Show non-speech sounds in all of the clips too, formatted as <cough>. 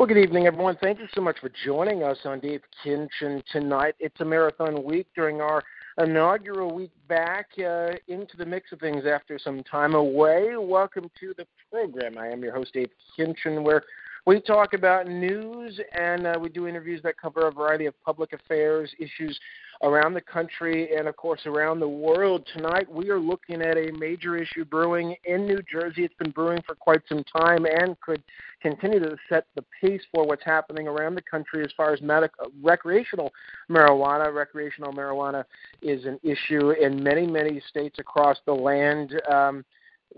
Well, good evening, everyone. Thank you so much for joining us on Dave Kinchen tonight. It's a marathon week during our inaugural week back uh, into the mix of things after some time away. Welcome to the program. I am your host, Dave Kinchen, where we talk about news and uh, we do interviews that cover a variety of public affairs issues around the country and, of course, around the world. Tonight, we are looking at a major issue brewing in New Jersey. It's been brewing for quite some time and could continue to set the pace for what's happening around the country as far as medic- recreational marijuana. Recreational marijuana is an issue in many, many states across the land. Um,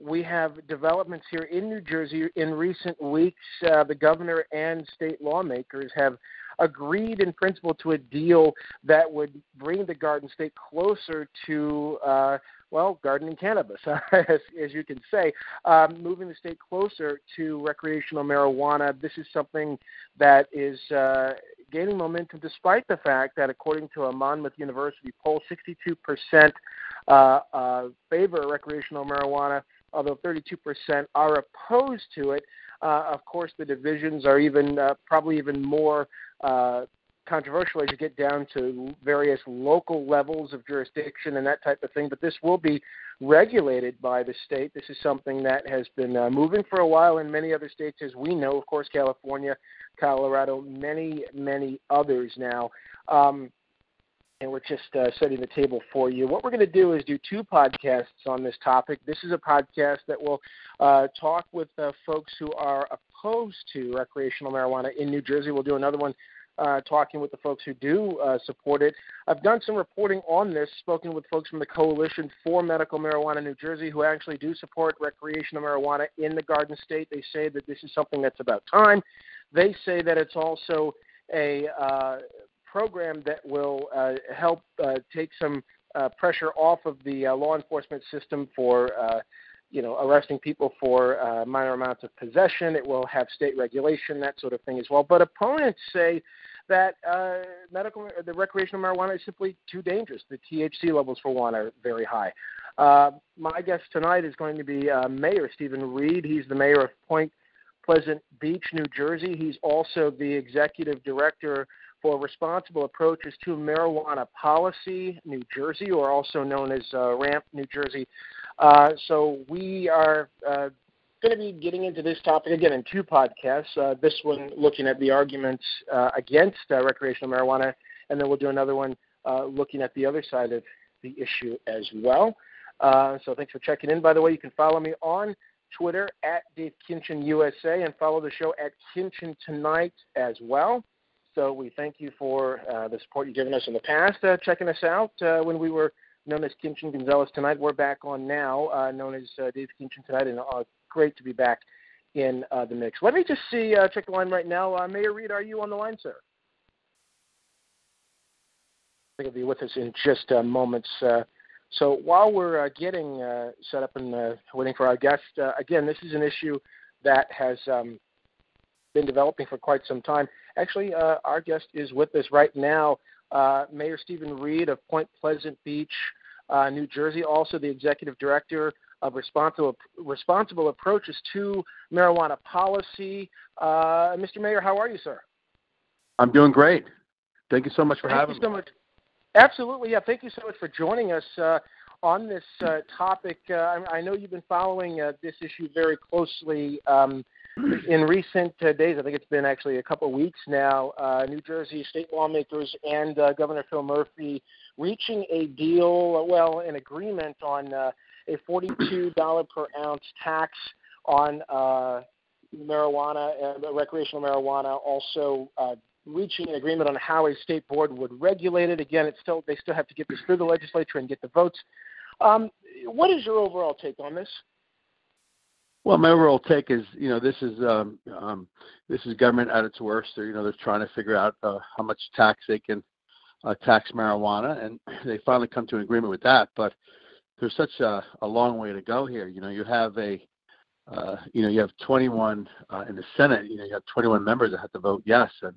we have developments here in New Jersey in recent weeks. Uh, the governor and state lawmakers have agreed in principle to a deal that would bring the Garden State closer to, uh, well, gardening cannabis, <laughs> as, as, you can say, um, moving the state closer to recreational marijuana. This is something that is uh, gaining momentum despite the fact that, according to a Monmouth University poll, 62% uh, uh, favor recreational marijuana, although 32% are opposed to it. Uh, of course, the divisions are even uh, probably even more uh, controversial as you get down to various local levels of jurisdiction and that type of thing. But this will be regulated by the state. This is something that has been uh, moving for a while in many other states, as we know. Of course, California, Colorado, many, many others now. Um, and we're just uh, setting the table for you. What we're going to do is do two podcasts on this topic. This is a podcast that will uh, talk with uh, folks who are opposed to recreational marijuana in New Jersey. We'll do another one uh, talking with the folks who do uh, support it. I've done some reporting on this, spoken with folks from the Coalition for Medical Marijuana New Jersey who actually do support recreational marijuana in the Garden State. They say that this is something that's about time. They say that it's also a uh, program that will uh, help uh, take some uh, pressure off of the uh, law enforcement system for, uh, you know, arresting people for uh, minor amounts of possession. It will have state regulation, that sort of thing as well. But opponents say that uh, medical, the recreational marijuana is simply too dangerous. The THC levels for one are very high. Uh, my guest tonight is going to be uh, Mayor Stephen Reid. He's the mayor of Point Pleasant Beach, New Jersey. He's also the executive director for responsible approaches to marijuana policy, New Jersey, or also known as uh, RAMP, New Jersey. Uh, so we are uh, going to be getting into this topic again in two podcasts. Uh, this one looking at the arguments uh, against uh, recreational marijuana, and then we'll do another one looking at the other side of the issue as well. so thanks for checking in. By the way, you can follow me on Twitter at Dave Kinchen USA and follow the show at Kinchen Tonight as well. So we thank you for uh, the support you've given us in the past, uh, checking us out uh, when we were known as Kinchen Gonzalez Tonight. We're back on now, uh, known as uh, Dave Kinchen Tonight, and uh, great to be back in the mix. Let me just see, check the line right now. Mayor Reid, are you on the line, sir? I think he'll be with us in just moments. so while we're getting set up and waiting for our guest, again, this is an issue that has um, been developing for quite some time. Actually, uh, our guest is with us right now, uh, Mayor Stephen Reid of Point Pleasant Beach, uh, New Jersey, also the executive director of responsible responsible approaches to marijuana policy. Uh, Mr. Mayor, how are you, sir? I'm doing great. Thank you so much for thank having you so me. Much. Absolutely, yeah. Thank you so much for joining us uh, on this uh, topic. I, I, know you've been following this issue very closely. Um, in recent uh, days, I think it's been actually a couple of weeks now, uh, New Jersey state lawmakers and uh, Governor Phil Murphy reaching a deal, well, an agreement on uh, a $42 per ounce tax on uh, marijuana, uh, recreational marijuana, also uh, reaching an agreement on how a state board would regulate it. Again, it's still they still have to get this through the legislature and get the votes. Um, what is your overall take on this? Well, my overall take is, you know, this is um, um, this is government at its worst. They're, you know, they're trying to figure out uh, how much tax they can uh, tax marijuana, and <clears throat> they finally come to an agreement with that. But there's such a, a long way to go here. You know, you have a, uh, you know, you have 21 uh, in the Senate. You know, you have 21 members that have to vote yes, and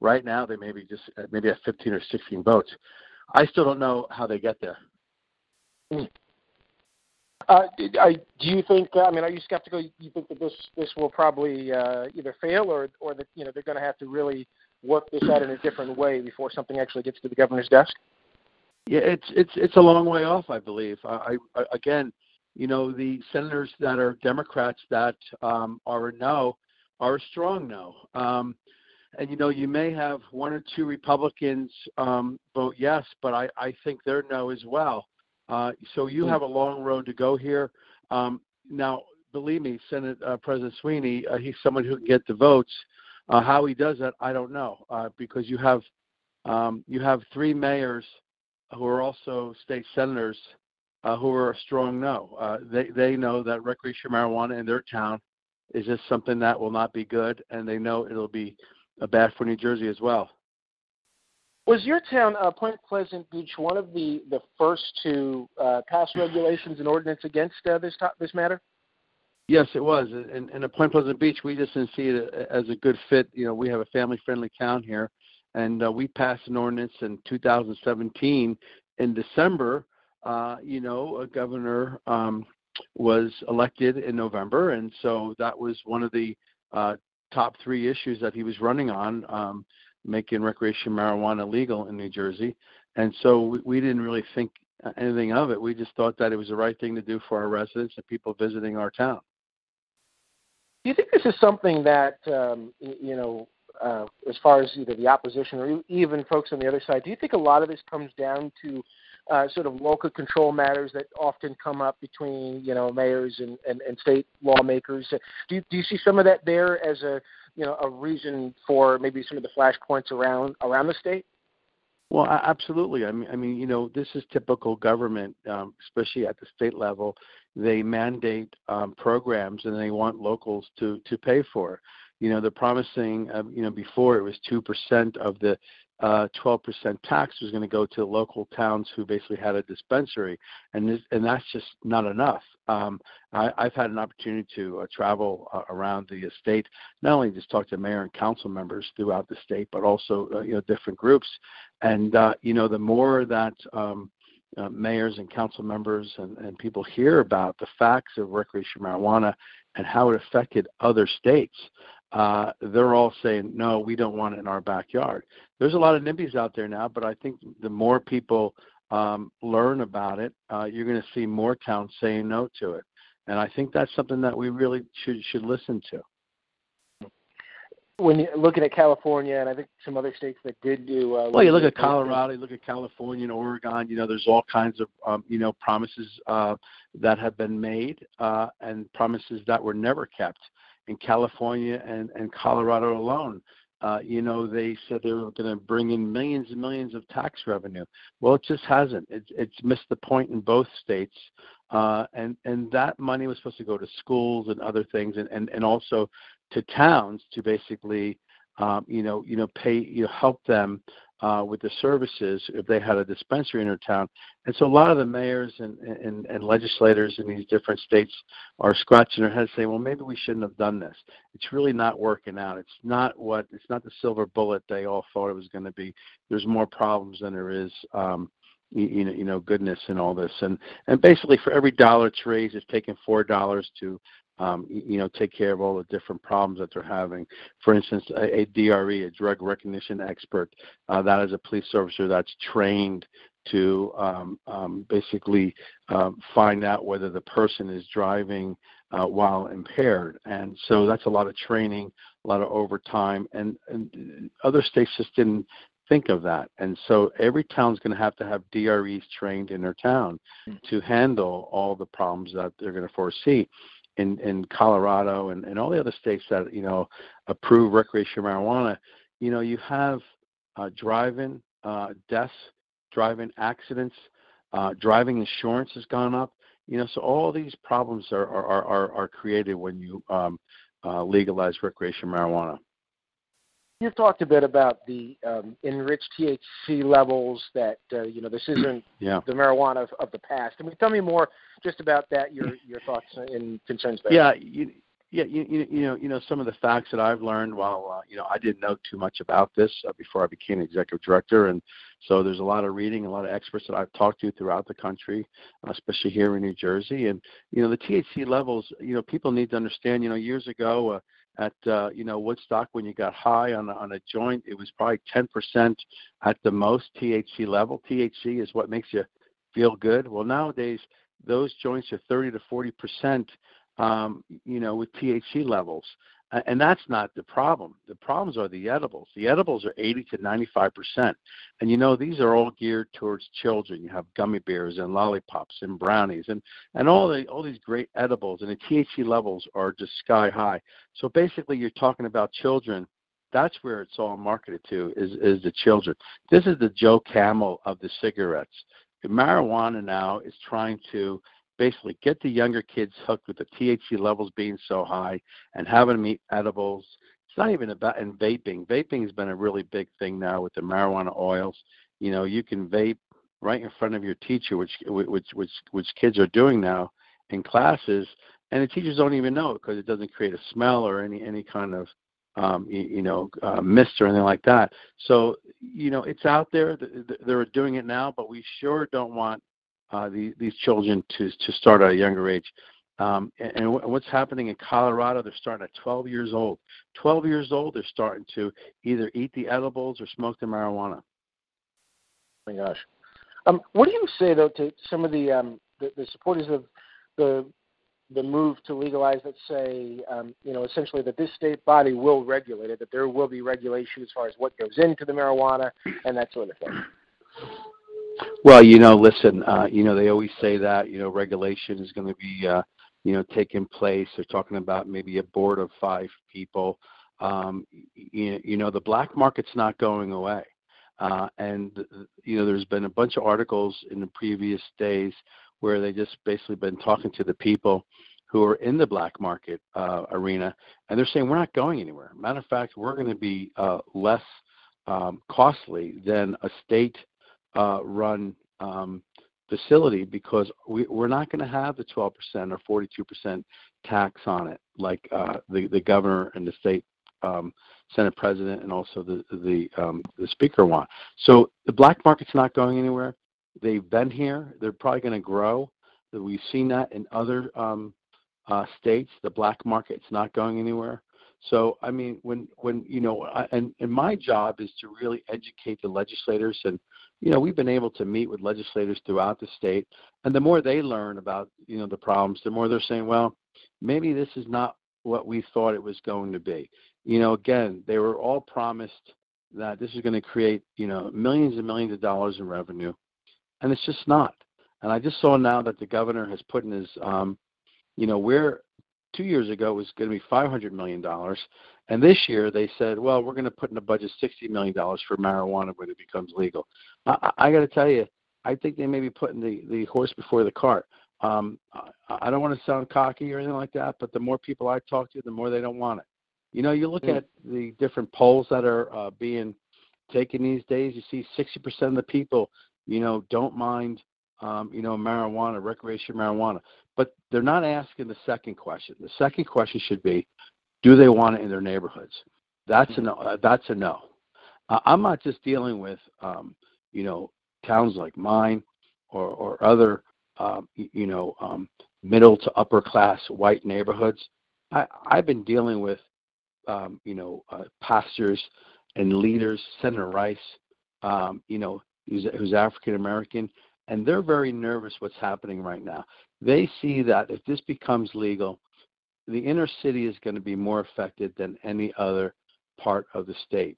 right now they maybe just uh, maybe have 15 or 16 votes. I still don't know how they get there. Mm. Uh, I, do you think? I mean, are you skeptical? You think that this this will probably uh, either fail or or that you know they're going to have to really work this out in a different way before something actually gets to the governor's desk? Yeah, it's it's it's a long way off, I believe. I, I again, you know, the senators that are Democrats that um, are no are strong no. Um, and you know, you may have one or two Republicans um, vote yes, but I, I think they're no as well. Uh, so you hmm. have a long road to go here. Um, now, believe me, Senate uh, President Sweeney, uh, he's someone who can get the votes. Uh, how he does that, I don't know, uh, because you have um, you have three mayors who are also state senators uh, who are a strong no. Uh, they they know that recreational marijuana in their town is just something that will not be good, and they know it'll be uh, bad for New Jersey as well. Was your town, uh, Point Pleasant Beach, one of the, the first to uh, pass regulations and ordinance against uh, this this matter? Yes, it was. And, and at Point Pleasant Beach, we just didn't see it as a good fit. You know, we have a family-friendly town here, and uh, we passed an ordinance in 2017 in December. Uh, you know, a governor um, was elected in November, and so that was one of the uh, top three issues that he was running on. Um, making recreational marijuana legal in New Jersey. And so we, we didn't really think anything of it. We just thought that it was the right thing to do for our residents and people visiting our town. Do you think this is something that, um, you know, uh, as far as either the opposition or even folks on the other side, do you think a lot of this comes down to uh, sort of local control matters that often come up between you know mayors and, and, and state lawmakers. Do you, do you see some of that there as a you know a reason for maybe some of the flashpoints around around the state? Well, absolutely. I mean, I mean, you know, this is typical government, um, especially at the state level. They mandate um, programs, and they want locals to to pay for. You know, they're promising. Uh, you know, before it was two percent of the uh, 12% tax was going to go to local towns who basically had a dispensary, and this, and that's just not enough. Um, I, I've had an opportunity to uh, travel uh, around the state, not only just talk to mayor and council members throughout the state, but also uh, you know different groups, and uh, you know the more that um, uh, mayors and council members and, and people hear about the facts of recreational marijuana and how it affected other states, uh, they're all saying, no, we don't want it in our backyard. There's a lot of NIMBYs out there now, but I think the more people um, learn about it, uh, you're going to see more towns saying no to it. And I think that's something that we really should should listen to. When you're looking at California, and I think some other states that did do. Uh, well, you look at Colorado, you look at California and Oregon. You know, there's all kinds of um, you know promises uh, that have been made uh, and promises that were never kept in California and, and Colorado alone. Uh, you know, they said they were going to bring in millions and millions of tax revenue. Well, it just hasn't. It's, it's missed the point in both states. Uh, and, and that money was supposed to go to schools and other things and, and, and also to towns to basically, um, you know, you know, pay, you know, help them uh, with the services if they had a dispensary in their town. And so a lot of the mayors and, and, and legislators in these different states are scratching their heads saying, well, maybe we shouldn't have done this. It's really not working out. It's not what, it's not the silver bullet they all thought it was going to be. There's more problems than there is, um, you, know, you know, goodness in all this. And, and basically for every dollar it's raised, it's taken $4 to um, you know, take care of all the different problems that they're having. For instance, a, a DRE, a drug recognition expert, uh, that is a police officer that's trained to um, um, basically um, find out whether the person is driving uh, while impaired. And so that's a lot of training, a lot of overtime, and, and other states just didn't think of that. And so every town's going to have to have DREs trained in their town mm-hmm. to handle all the problems that they're going to foresee in in Colorado and, and all the other states that you know approve recreational marijuana, you know you have uh, driving uh, deaths, driving accidents, uh, driving insurance has gone up. You know, so all these problems are are are, are created when you um, uh, legalize recreational marijuana. You've talked a bit about the um, enriched THC levels. That uh, you know, this <clears throat> isn't yeah. the marijuana of, of the past. I mean, tell me more just about that. Your your thoughts and concerns there. Yeah, you, Yeah, you, you, you know, you know some of the facts that I've learned. While uh, you know, I didn't know too much about this uh, before I became executive director, and so there's a lot of reading, a lot of experts that I've talked to throughout the country, uh, especially here in New Jersey. And you know, the THC levels. You know, people need to understand. You know, years ago uh, at uh, you know Woodstock, when you got high on on a joint, it was probably 10% at the most THC level. THC is what makes you feel good. Well, nowadays those joints are 30 to 40 percent um, you know, with THC levels. And that's not the problem. The problems are the edibles. The edibles are 80 to 95 percent, and you know these are all geared towards children. You have gummy bears and lollipops and brownies and and all the all these great edibles, and the THC levels are just sky high. So basically, you're talking about children. That's where it's all marketed to is is the children. This is the Joe Camel of the cigarettes. The marijuana now is trying to basically get the younger kids hooked with the THC levels being so high and having them eat edibles. It's not even about and vaping. Vaping has been a really big thing now with the marijuana oils. You know, you can vape right in front of your teacher, which which which which kids are doing now in classes, and the teachers don't even know it because it doesn't create a smell or any any kind of um, you, you know uh, mist or anything like that. So you know it's out there. They're doing it now, but we sure don't want uh, the, these children to, to start at a younger age. Um, and, and what's happening in Colorado, they're starting at 12 years old. 12 years old, they're starting to either eat the edibles or smoke the marijuana. Oh my gosh. Um, what do you say though to some of the, um, the, the supporters of the the move to legalize that say, um, you know, essentially that this state body will regulate it, that there will be regulation as far as what goes into the marijuana and that sort of thing? Well, you know, listen, uh, you know, they always say that, you know, regulation is going to be, uh, you know, taking place. They're talking about maybe a board of five people. Um, you, you know, the black market's not going away. Uh, and, you know, there's been a bunch of articles in the previous days where they just basically been talking to the people who are in the black market uh, arena, and they're saying we're not going anywhere. Matter of fact, we're going to be uh, less um, costly than a state uh, run um, facility because we, we're not going to have the 12% or 42% tax on it like uh, the, the governor and the state um, Senate president and also the the um, the speaker want. So the black market's not going anywhere. They've been here. They're probably going to grow. We've seen that in other um, uh, states. The black market's not going anywhere. So I mean, when when you know, I, and and my job is to really educate the legislators, and you know, we've been able to meet with legislators throughout the state, and the more they learn about you know the problems, the more they're saying, well, maybe this is not what we thought it was going to be. You know, again, they were all promised that this is going to create you know millions and millions of dollars in revenue, and it's just not. And I just saw now that the governor has put in his, um, you know, we're two years ago was going to be $500 million. And this year they said, well, we're going to put in a budget $60 million for marijuana when it becomes legal. I, I got to tell you, I think they may be putting the, the horse before the cart. Um, I, I don't want to sound cocky or anything like that, but the more people I talk to, the more they don't want it. You know, you look mm. at the different polls that are uh, being taken these days. You see 60% of the people, you know, don't mind, um, you know, marijuana, recreational marijuana. But they're not asking the second question. The second question should be, do they want it in their neighborhoods? That's a no. Uh, that's a no. Uh, I'm not just dealing with, um, you know, towns like mine or or other, um, you know, um, middle to upper class white neighborhoods. I, I've been dealing with, um, you know, uh, pastors and leaders. Senator Rice, um, you know, who's, who's African American, and they're very nervous what's happening right now. They see that if this becomes legal, the inner city is going to be more affected than any other part of the state.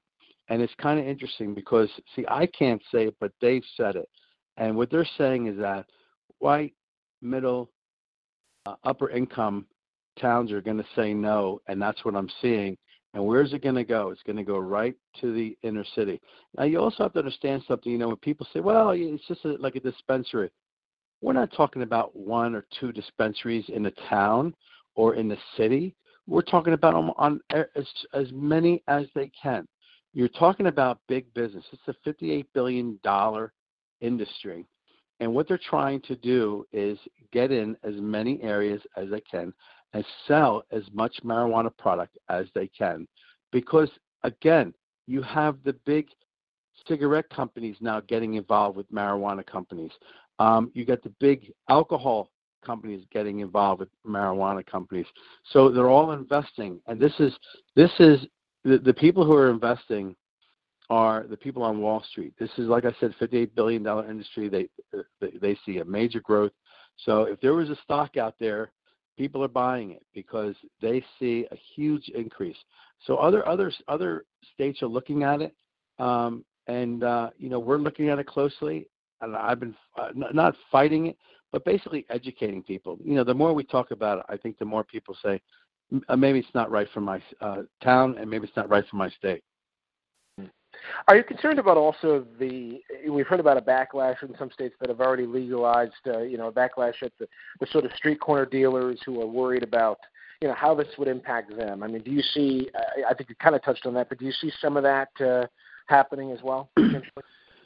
And it's kind of interesting because, see, I can't say it, but they've said it. And what they're saying is that white, middle, uh, upper income towns are going to say no, and that's what I'm seeing. And where's it going to go? It's going to go right to the inner city. Now, you also have to understand something. You know, when people say, well, it's just a, like a dispensary, we're not talking about one or two dispensaries in a town or in the city. We're talking about them on as, as many as they can. You're talking about big business. It's a $58 billion industry. And what they're trying to do is get in as many areas as they can and sell as much marijuana product as they can because again you have the big cigarette companies now getting involved with marijuana companies um, you got the big alcohol companies getting involved with marijuana companies so they're all investing and this is this is the, the people who are investing are the people on Wall Street. This is, like I said, $58 billion industry. They, they, they see a major growth. So if there was a stock out there, people are buying it because they see a huge increase. So other other other states are looking at it, um, and uh, you know we're looking at it closely. And I've been uh, not fighting it, but basically educating people. You know, the more we talk about it, I think the more people say, maybe it's not right for my uh, town, and maybe it's not right for my state. Are you concerned about also the? We've heard about a backlash in some states that have already legalized. Uh, you know, a backlash at the, the sort of street corner dealers who are worried about you know how this would impact them. I mean, do you see? I, I think you kind of touched on that, but do you see some of that uh, happening as well?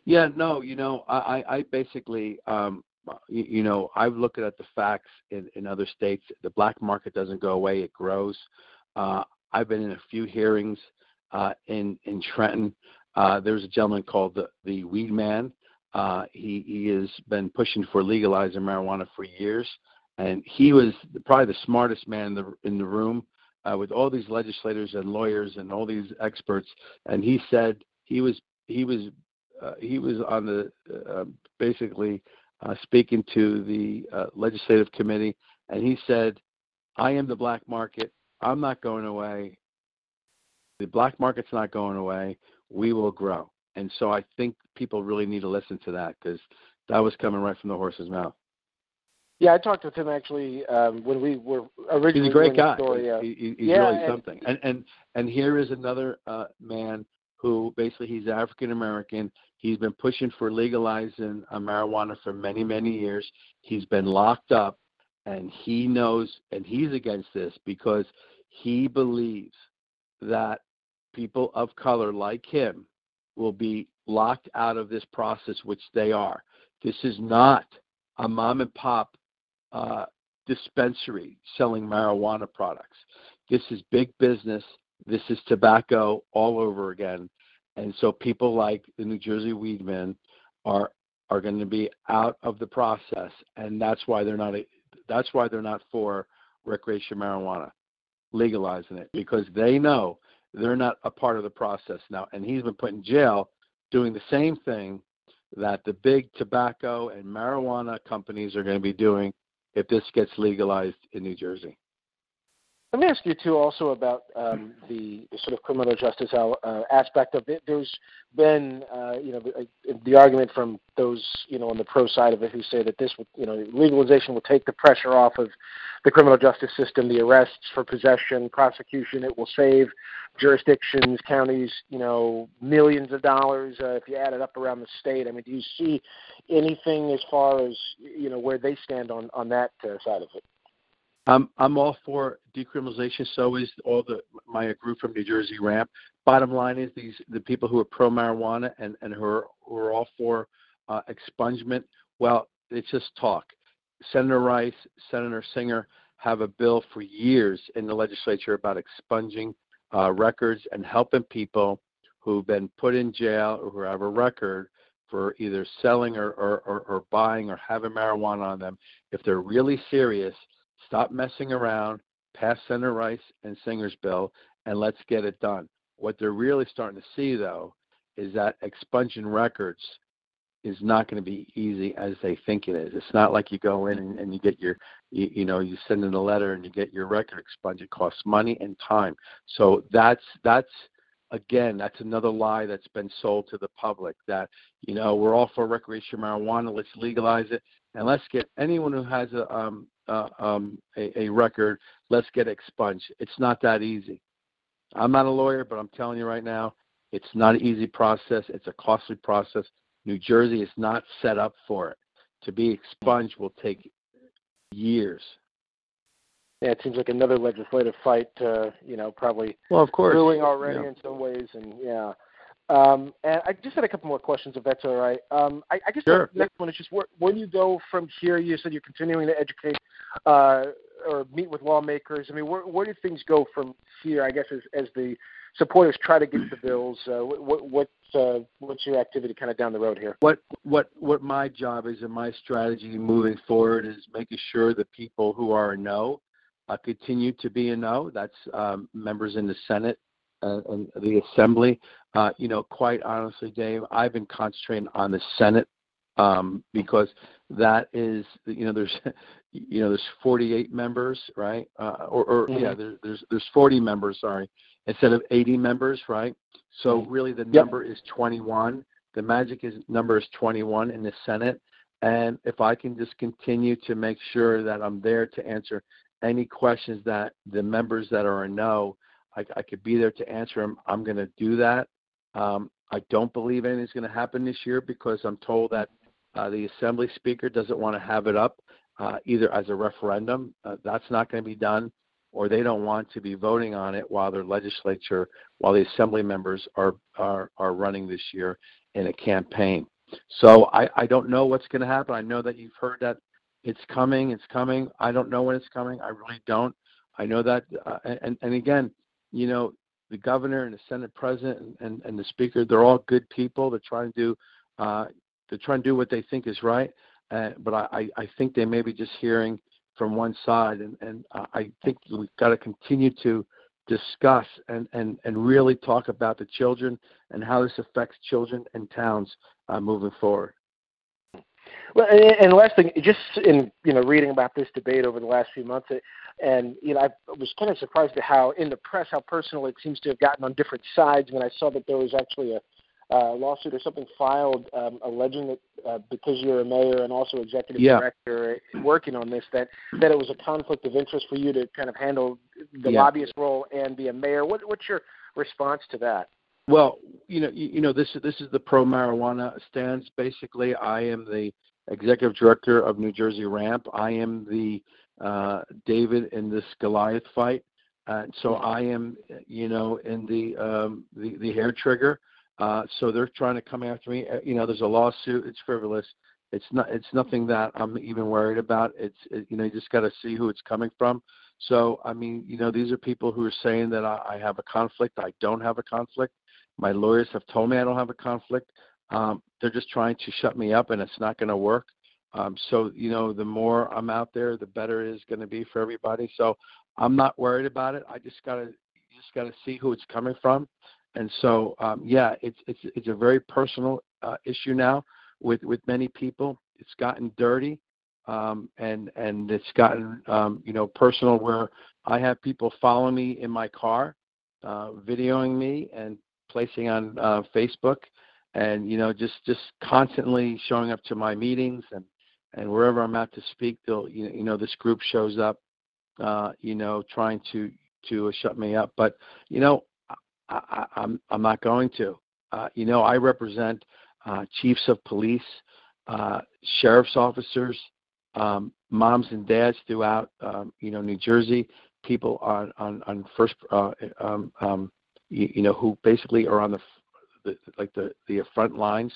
yeah, no. You know, I, I basically, um, you, you know, I've looked at the facts in, in other states. The black market doesn't go away; it grows. Uh, I've been in a few hearings uh, in in Trenton uh, there's a gentleman called the, the Weed Man. Uh, he, he has been pushing for legalizing marijuana for years, and he was probably the smartest man in the in the room uh, with all these legislators and lawyers and all these experts. And he said he was he was uh, he was on the uh, basically uh, speaking to the legislative committee, and he said, "I am the black market. I'm not going away. The black market's not going away we will grow. And so I think people really need to listen to that because that was coming right from the horse's mouth. Yeah, I talked with him actually um, when we were originally. He's a great guy. Story, uh, he, he's yeah, really and, something. And and and here is another uh, man who basically he's African American. He's been pushing for legalizing uh, marijuana for many many years. He's been locked up, and he knows, and he's against this because he believes that people of color like him will be locked out of this process, which they are. This is not a mom and pop uh, dispensary selling marijuana products. This is big business. This is tobacco all over again. And so people like the New Jersey Weedman are are going to be out of the process, and that's why they're not. A, that's why they're not for recreational marijuana legalizing it because they know they're not a part of the process now. And he's been put in jail doing the same thing that the big tobacco and marijuana companies are going to be doing if this gets legalized in New Jersey. Let me ask you too, also about um, the, the, sort of criminal justice uh, aspect of it. There's been, uh, you know, the, the, argument from those, you know, on the pro side of it who say that this, would, you know, legalization will take the pressure off of the criminal justice system, the arrests for possession, prosecution. It will save jurisdictions, counties, you know, millions of dollars uh, if you add it up around the state. I mean, do you see anything as far as you know where they stand on on that uh, side of it? I'm I'm all for decriminalization. So is all the my group from New Jersey Ramp. Bottom line is these the people who are pro marijuana and and who are who are all for uh, expungement. Well, it's just talk. Senator Rice, Senator Singer have a bill for years in the legislature about expunging uh, records and helping people who've been put in jail or who have a record for either selling or, or, or, or buying or having marijuana on them. If they're really serious, Stop messing around, pass Senator Rice and Singer's bill, and let's get it done. What they're really starting to see, though, is that expunging records is not going to be easy as they think it is. It's not like you go in and, and you get your, you, you, know, you send in a letter and you get your record expunged. It costs money and time. So that's that's again, that's another lie that's been sold to the public that you know we're all for recreational marijuana. Let's legalize it and let's get anyone who has a um, uh, um, a, a record, let's get expunged. It's not that easy. I'm not a lawyer, but I'm telling you right now, it's not an easy process. It's a costly process. New Jersey is not set up for it. To be expunged will take years. Yeah, it seems like another legislative fight. Uh, you know, probably well, of course, brewing already yeah. in some ways, and yeah. Um, and I just had a couple more questions, if that's all right. Um, I, I guess sure. the next one is just where, do you go from here? You said you're continuing to educate uh, or meet with lawmakers? I mean, where, where do things go from here? I guess as, as the supporters try to get the bills, uh, what, what uh, what's your activity kind of down the road here? What what what my job is and my strategy moving forward is making sure the people who are a no uh, continue to be a no. That's um, members in the Senate uh, and the Assembly. Uh, you know, quite honestly, Dave, I've been concentrating on the Senate um, because that is, you know, there's, <laughs> you know, there's 48 members, right? Uh, or, or mm-hmm. yeah, there, there's there's 40 members, sorry, instead of 80 members, right? So mm-hmm. really, the number yep. is 21. The magic is number is 21 in the Senate, and if I can just continue to make sure that I'm there to answer any questions that the members that are a no, I, I could be there to answer them. I'm going to do that. Um, I don't believe anything's going to happen this year because I'm told that uh, the Assembly Speaker doesn't want to have it up uh, either as a referendum. Uh, that's not going to be done, or they don't want to be voting on it while their legislature, while the Assembly members are are, are running this year in a campaign. So I, I don't know what's going to happen. I know that you've heard that it's coming, it's coming. I don't know when it's coming. I really don't. I know that, uh, and and again, you know, the governor and the Senate president and, and, and the speaker, they're all good people. They're trying to do uh, they're trying to do what they think is right. Uh, but I, I think they may be just hearing from one side, and, and I think we've got to continue to discuss and, and, and really talk about the children and how this affects children and towns uh, moving forward. Well, and, last thing, just in you know reading about this debate over the last few months, and you know I was kind of surprised at how in the press how personal it seems to have gotten on different sides. When I saw that there was actually a uh, lawsuit or something filed um, alleging that uh, because you're a mayor and also executive yeah. director working on this, that that it was a conflict of interest for you to kind of handle the yeah. lobbyist role and be a mayor. What, what's your response to that? Well, you know, you, you know, this is this is the pro marijuana stance. Basically, I am the executive director of New Jersey Ramp. I am the uh, David in this Goliath fight. Uh, so I am, you know, in the um, the, the hair trigger. Uh, so they're trying to come after me. Uh, you know, there's a lawsuit. It's frivolous. It's not. It's nothing that I'm even worried about. It's it, you know, you just got to see who it's coming from. So I mean, you know, these are people who are saying that I, I have a conflict. I don't have a conflict. My lawyers have told me I don't have a conflict. Um, they're just trying to shut me up, and it's not going to work. Um, so you know, the more I'm out there, the better it is going to be for everybody. So I'm not worried about it. I just got to just got to see who it's coming from and so, um, yeah, it's it's it's a very personal uh, issue now with with many people. It's gotten dirty, um, and and it's gotten um, you know personal where I have people follow me in my car, uh, videoing me and placing on uh, Facebook, and you know just just constantly showing up to my meetings and and wherever I'm at to speak, they'll you know, you know this group shows up, uh, you know trying to to shut me up. But you know I, I'm I'm not going to. Uh, you know, I represent uh, chiefs of police, uh, sheriff's officers, um, moms and dads throughout, um, you know, New Jersey. People on on on first, uh, um, um, you, you know, who basically are on the, the like the the front lines,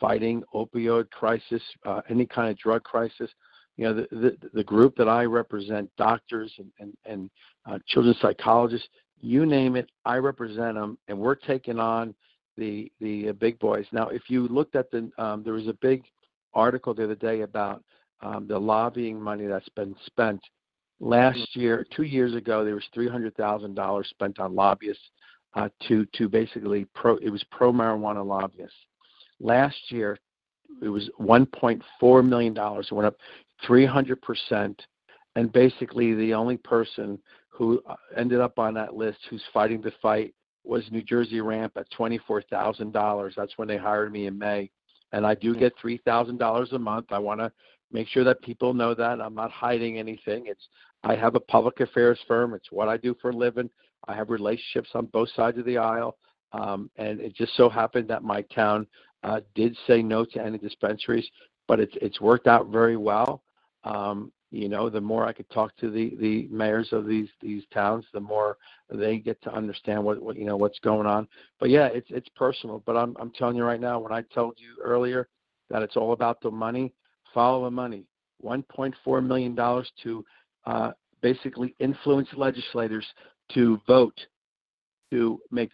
fighting opioid crisis, uh, any kind of drug crisis. You know, the, the the group that I represent, doctors and and, and uh, children's psychologists, you name it, I represent them, and we're taking on the the uh, big boys. Now, if you looked at the, um, there was a big article the other day about um, the lobbying money that's been spent. Last mm-hmm. year, two years ago, there was three hundred thousand dollars spent on lobbyists uh, to to basically pro. It was pro marijuana lobbyists. Last year, it was one point four million dollars. It went up three hundred percent, and basically the only person who uh, ended up on that list who's fighting the fight was New Jersey Ramp at $24,000. That's when they hired me in May. And I do get $3,000 a month. I want to make sure that people know that I'm not hiding anything. It's I have a public affairs firm. It's what I do for a living. I have relationships on both sides of the aisle. Um, and it just so happened that my town uh, did say no to any dispensaries, but it's it's worked out very well. Um, you know the more i could talk to the the mayors of these these towns the more they get to understand what, what you know what's going on but yeah it's it's personal but i'm i'm telling you right now when i told you earlier that it's all about the money follow the money 1.4 million dollars to uh basically influence legislators to vote to make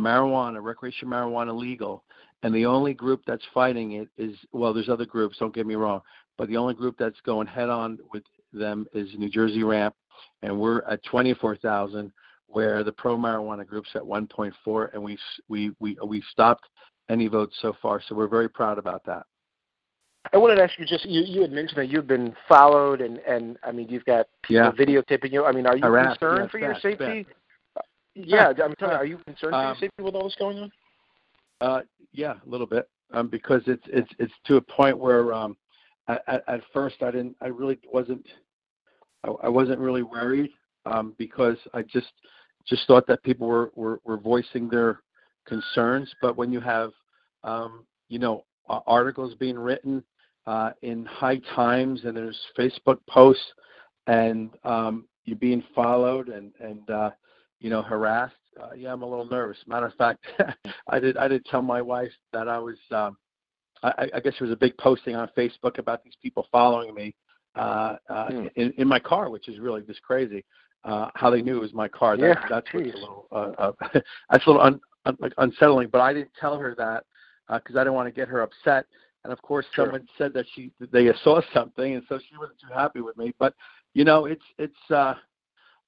marijuana, recreational marijuana legal. And the only group that's fighting it is, well, there's other groups, don't get me wrong, but the only group that's going head on with them is New Jersey Ramp, and we're at 24,000, where the pro marijuana group's at 1.4, and we've we we we've stopped any votes so far. So we're very proud about that. I wanted to ask you just you, you had mentioned that you've been followed and and I mean you've got people yeah. videotaping you. I mean, are you Harassed, concerned yes, for your safety? bad. Yeah, I'm telling you, are you concerned for Um, your safety with all this going on? Uh, yeah, a little bit, um, because it's it's it's to a point where um, at, at first I didn't, I really wasn't, I, I wasn't really worried um, because I just just thought that people were were, were voicing their concerns. But when you have, um, you know, uh, articles being written uh, in high times and there's Facebook posts and um, you're being followed and and uh, you know harassed uh, yeah, I'm a little nervous. Matter of fact, <laughs> I did I did tell my wife that I was. Um, I, I guess there was a big posting on Facebook about these people following me uh, uh, Hmm. in, in my car, which is really just crazy. Uh, how they knew it was my car. That, Yeah, that's what's a little uh, uh, <laughs> that's a little un, un, like unsettling. But I didn't tell her that because I didn't want to get her upset. And of course, Sure. someone said that she they saw something, and so she wasn't too happy with me. But you know, it's it's uh,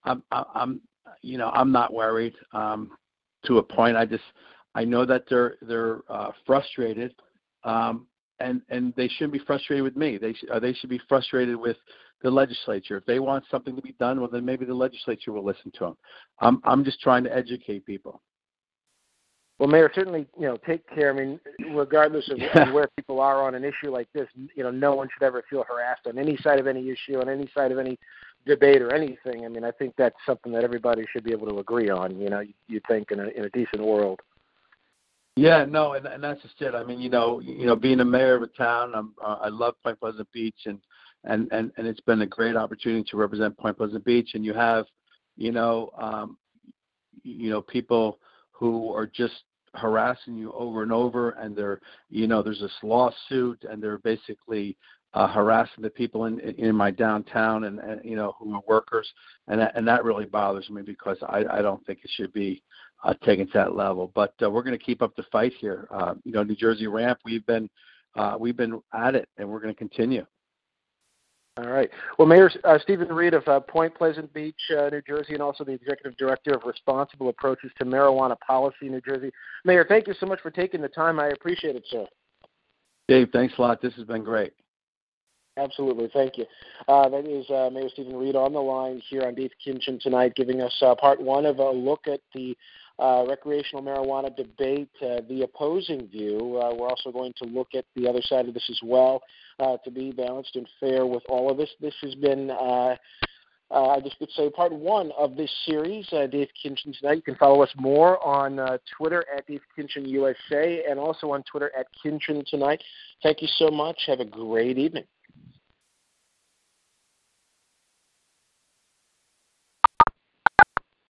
I'm I'm you know I'm not worried um, to a point. I just I know that they're they're uh, frustrated, um, and and they shouldn't be frustrated with me. They sh- uh, they should be frustrated with the legislature. If they want something to be done, well then maybe the legislature will listen to them. I'm I'm just trying to educate people. Well, Mayor, certainly, you know, take care. I mean, regardless of Yeah. where people are on an issue like this, you know, no one should ever feel harassed on any side of any issue, on any side of any debate or anything. I mean, I think that's something that everybody should be able to agree on. You know, you, you think in a in a decent world. Yeah, no, and and that's just it. I mean, you know, you know, being a mayor of a town, I'm, uh, I love Point Pleasant Beach, and and and and it's been a great opportunity to represent Point Pleasant Beach. And you have, you know, um, you know, people who are just harassing you over and over, and they're, you know, there's this lawsuit, and they're basically uh, harassing the people in in my downtown, and, and you know, who are workers, and that, and that really bothers me because I I don't think it should be uh, taken to that level. But uh, we're going to keep up the fight here. Uh, you know, New Jersey Ramp, we've been uh, we've been at it, and we're going to continue. All right. Well, Mayor uh, Stephen Reid of uh, Point Pleasant Beach, uh, New Jersey, and also the Executive Director of Responsible Approaches to Marijuana Policy, New Jersey. Mayor, thank you so much for taking the time. I appreciate it, sir. Dave, thanks a lot. This has been great. Absolutely. Thank you. Uh, that is uh, Mayor Stephen Reid on the line here on Dave Kinchen tonight, giving us uh, part one of a look at the uh, recreational marijuana debate, uh, the opposing view. Uh, we're also going to look at the other side of this as well uh, to be balanced and fair with all of this. This has been. Uh, uh, I just could say part one of this series, Dave Kinchen tonight. You can follow us more on Twitter at Dave Kinchen USA and also on Twitter at Kinchen tonight. Thank you so much. Have a great evening.